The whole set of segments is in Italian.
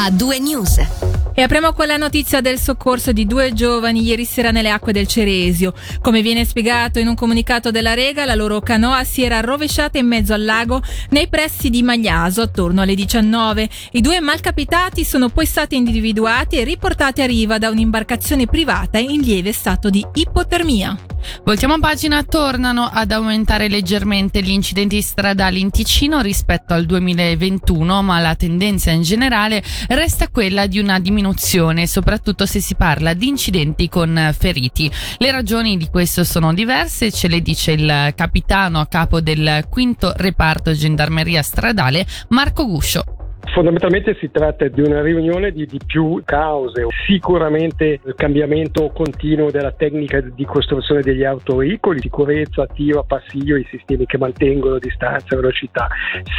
a due news. E apriamo con la notizia del soccorso di due giovani ieri sera nelle acque del Ceresio. Come viene spiegato in un comunicato della Rega, la loro canoa si era rovesciata in mezzo al lago nei pressi di Magliaso attorno alle 19. I due malcapitati sono poi stati individuati e riportati a riva da un'imbarcazione privata in lieve stato di ipotermia. Voltiamo pagina, tornano ad aumentare leggermente gli incidenti stradali in Ticino rispetto al 2021, ma la tendenza in generale resta quella di una diminuzione, soprattutto se si parla di incidenti con feriti. Le ragioni di questo sono diverse, ce le dice il capitano a capo del quinto reparto gendarmeria stradale Marco Guscio. Fondamentalmente si tratta di una riunione di, di, più cause, sicuramente il cambiamento continuo della tecnica di costruzione degli autoveicoli, sicurezza attiva, passiva, i sistemi che mantengono distanza, velocità,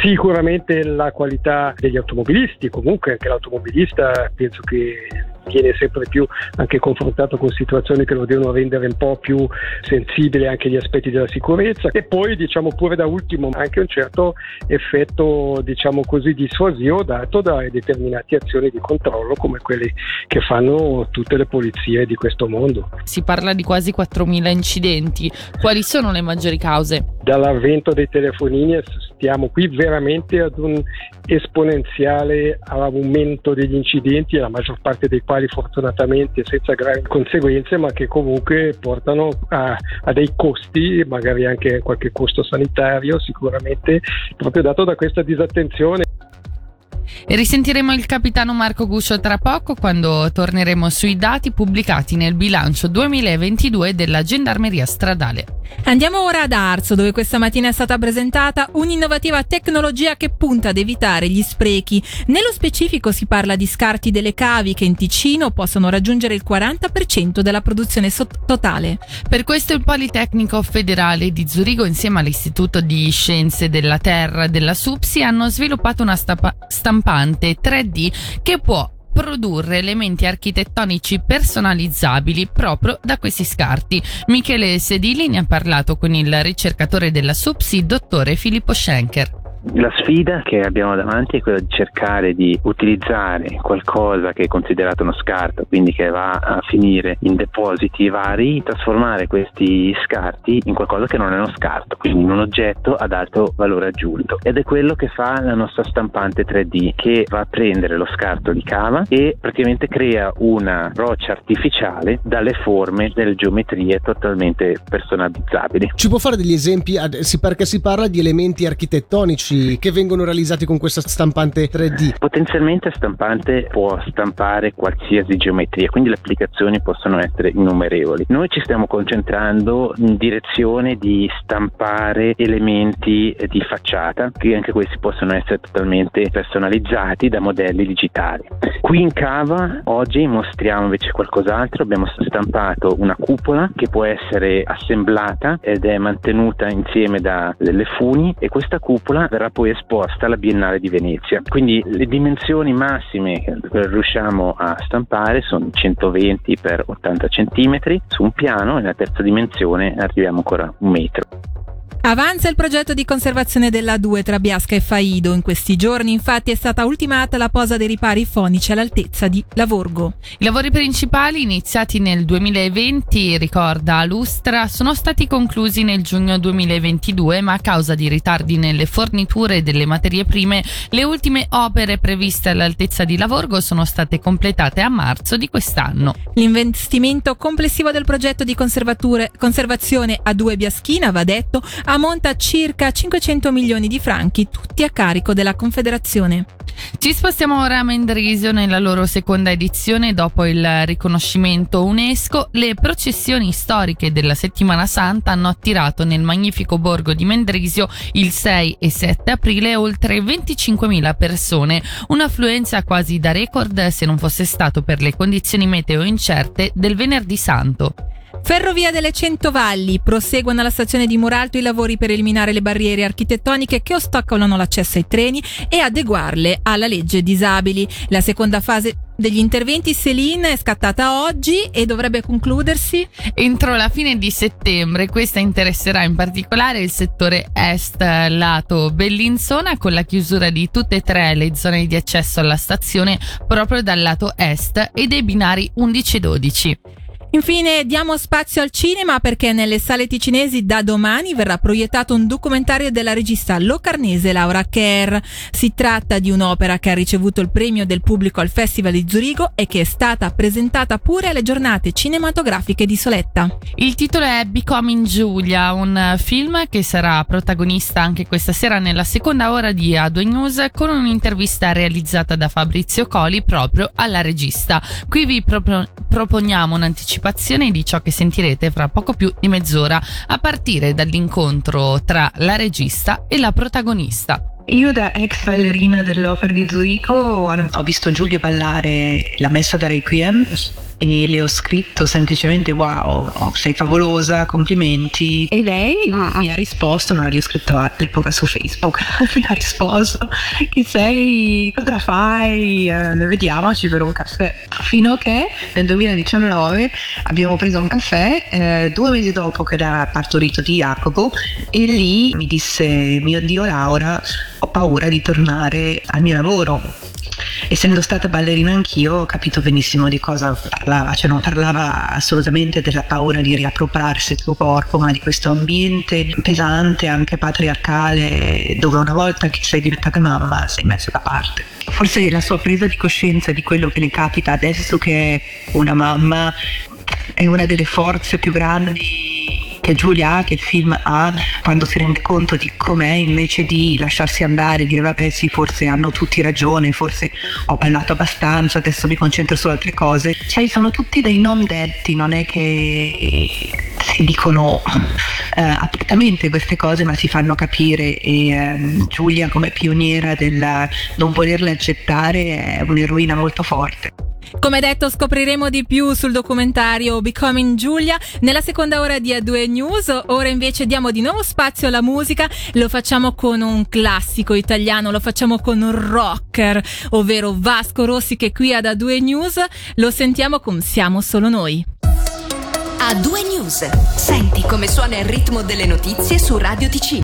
sicuramente la qualità degli automobilisti, comunque anche l'automobilista penso che viene sempre più anche confrontato con situazioni che lo devono rendere un po' più sensibile anche agli aspetti della sicurezza e poi diciamo pure da ultimo anche un certo effetto diciamo così dissuasivo dato da determinate azioni di controllo come quelle che fanno tutte le polizie di questo mondo. Si parla di quasi 4.000 incidenti. Quali sono le maggiori cause? Dall'avvento dei telefonini stiamo qui veramente ad un esponenziale aumento degli incidenti, la maggior parte dei quali fortunatamente senza gravi conseguenze, ma che comunque portano a, a dei costi, magari anche qualche costo sanitario, sicuramente proprio dato da questa disattenzione. E risentiremo il capitano Marco Guscio tra poco quando torneremo sui dati pubblicati nel bilancio 2022 della Gendarmeria Stradale. Andiamo ora ad Arzo, dove questa mattina è stata presentata un'innovativa tecnologia che punta ad evitare gli sprechi. Nello specifico si parla di scarti delle cavi che in Ticino possono raggiungere il 40% della produzione totale. Per questo il Politecnico Federale di Zurigo insieme all'Istituto di Scienze della Terra della SUPSI hanno sviluppato una stampa- stampante 3D che può produrre elementi architettonici personalizzabili proprio da questi scarti. Michele Sedili ne ha parlato con il ricercatore della SUPSI, dottore Filippo Schenker. La sfida che abbiamo davanti è quella di cercare di utilizzare qualcosa che è considerato uno scarto, quindi che va a finire in depositi vari, trasformare questi scarti in qualcosa che non è uno scarto, quindi in un oggetto ad alto valore aggiunto. Ed è quello che fa la nostra stampante 3D, che va a prendere lo scarto di cava e praticamente crea una roccia artificiale dalle forme, delle geometrie totalmente personalizzabili. Ci può fare degli esempi perché si parla di elementi architettonici grafici che vengono realizzati con questa stampante 3D? Potenzialmente la stampante può stampare qualsiasi geometria, quindi le applicazioni possono essere innumerevoli. Noi ci stiamo concentrando in direzione di stampare elementi di facciata, che anche questi possono essere totalmente personalizzati da modelli digitali. Qui in Cava oggi mostriamo invece qualcos'altro, abbiamo stampato una cupola che può essere assemblata ed è mantenuta insieme da delle funi e questa cupola verrà verrà poi esposta alla Biennale di Venezia. Quindi le dimensioni massime che riusciamo a stampare sono 120 x 80 cm su un piano e nella terza dimensione arriviamo ancora a un metro. Avanza il progetto di conservazione della 2 tra Biasca e Faido. In questi giorni, infatti, è stata ultimata la posa dei ripari fonici all'altezza di Lavorgo. I lavori principali, iniziati nel 2020, ricorda Lustra, sono stati conclusi nel giugno 2022, ma a causa di ritardi nelle forniture delle materie prime, le ultime opere previste all'altezza di Lavorgo sono state completate a marzo di quest'anno. L'investimento complessivo del progetto di conservazione a 2 Biaschina, va detto, ammonta a circa 500 milioni di franchi, tutti a carico della Confederazione. Ci spostiamo ora a Mendrisio nella loro seconda edizione dopo il riconoscimento UNESCO. Le processioni storiche della Settimana Santa hanno attirato nel magnifico borgo di Mendrisio il 6 e 7 aprile oltre 25.000 persone, un'affluenza quasi da record se non fosse stato per le condizioni meteo incerte del venerdì santo. Ferrovia delle Centovalli. Proseguono alla stazione di Muralto i lavori per eliminare le barriere architettoniche che ostacolano l'accesso ai treni e adeguarle alla legge disabili. La seconda fase degli interventi Selin è scattata oggi e dovrebbe concludersi entro la fine di settembre. Questa interesserà in particolare il settore est lato Bellinzona con la chiusura di tutte e tre le zone di accesso alla stazione proprio dal lato est e dei binari 11 e 12. Infine diamo spazio al cinema perché nelle sale ticinesi da domani verrà proiettato un documentario della regista locarnese Laura Kerr. Si tratta di un'opera che ha ricevuto il premio del pubblico al Festival di Zurigo e che è stata presentata pure alle giornate cinematografiche di Soletta. Il titolo è Becoming Giulia, un film che sarà protagonista anche questa sera nella seconda ora di A2 News con un'intervista realizzata da Fabrizio Coli proprio alla regista. Qui vi proprio proponiamo un'anticipazione di ciò che sentirete fra poco più di mezz'ora a partire dall'incontro tra la regista e la protagonista. Io da ex ballerina dell'Opera di Zurigo ho visto Giulio ballare la messa da Requiem e le ho scritto semplicemente wow, sei favolosa, complimenti. E lei mi ha risposto, non ha riscritto all'epoca su Facebook, mi ha risposto chi sei, cosa fai, eh, vediamoci per un caffè. Fino a che nel 2019 abbiamo preso un caffè eh, due mesi dopo che era partorito di Jacopo e lì mi disse mio Dio Laura ho paura di tornare al mio lavoro essendo stata ballerina anch'io ho capito benissimo di cosa parlava, cioè non parlava assolutamente della paura di riappropriarsi del tuo corpo, ma di questo ambiente pesante, anche patriarcale, dove una volta che sei diventata mamma sei messa da parte. Forse la sua presa di coscienza di quello che le capita adesso che è una mamma è una delle forze più grandi che Giulia ha, che il film ha, quando si rende conto di com'è, invece di lasciarsi andare, dire vabbè sì, forse hanno tutti ragione, forse ho ballato abbastanza, adesso mi concentro su altre cose. Cioè sono tutti dei non detti, non è che si dicono eh, apertamente queste cose, ma si fanno capire e eh, Giulia come pioniera del non volerle accettare è un'eroina molto forte. Come detto, scopriremo di più sul documentario Becoming Giulia nella seconda ora di A2 News. Ora invece diamo di nuovo spazio alla musica. Lo facciamo con un classico italiano, lo facciamo con un rocker, ovvero Vasco Rossi che qui ad A2 News lo sentiamo con Siamo solo noi. A2 News. Senti come suona il ritmo delle notizie su Radio TC.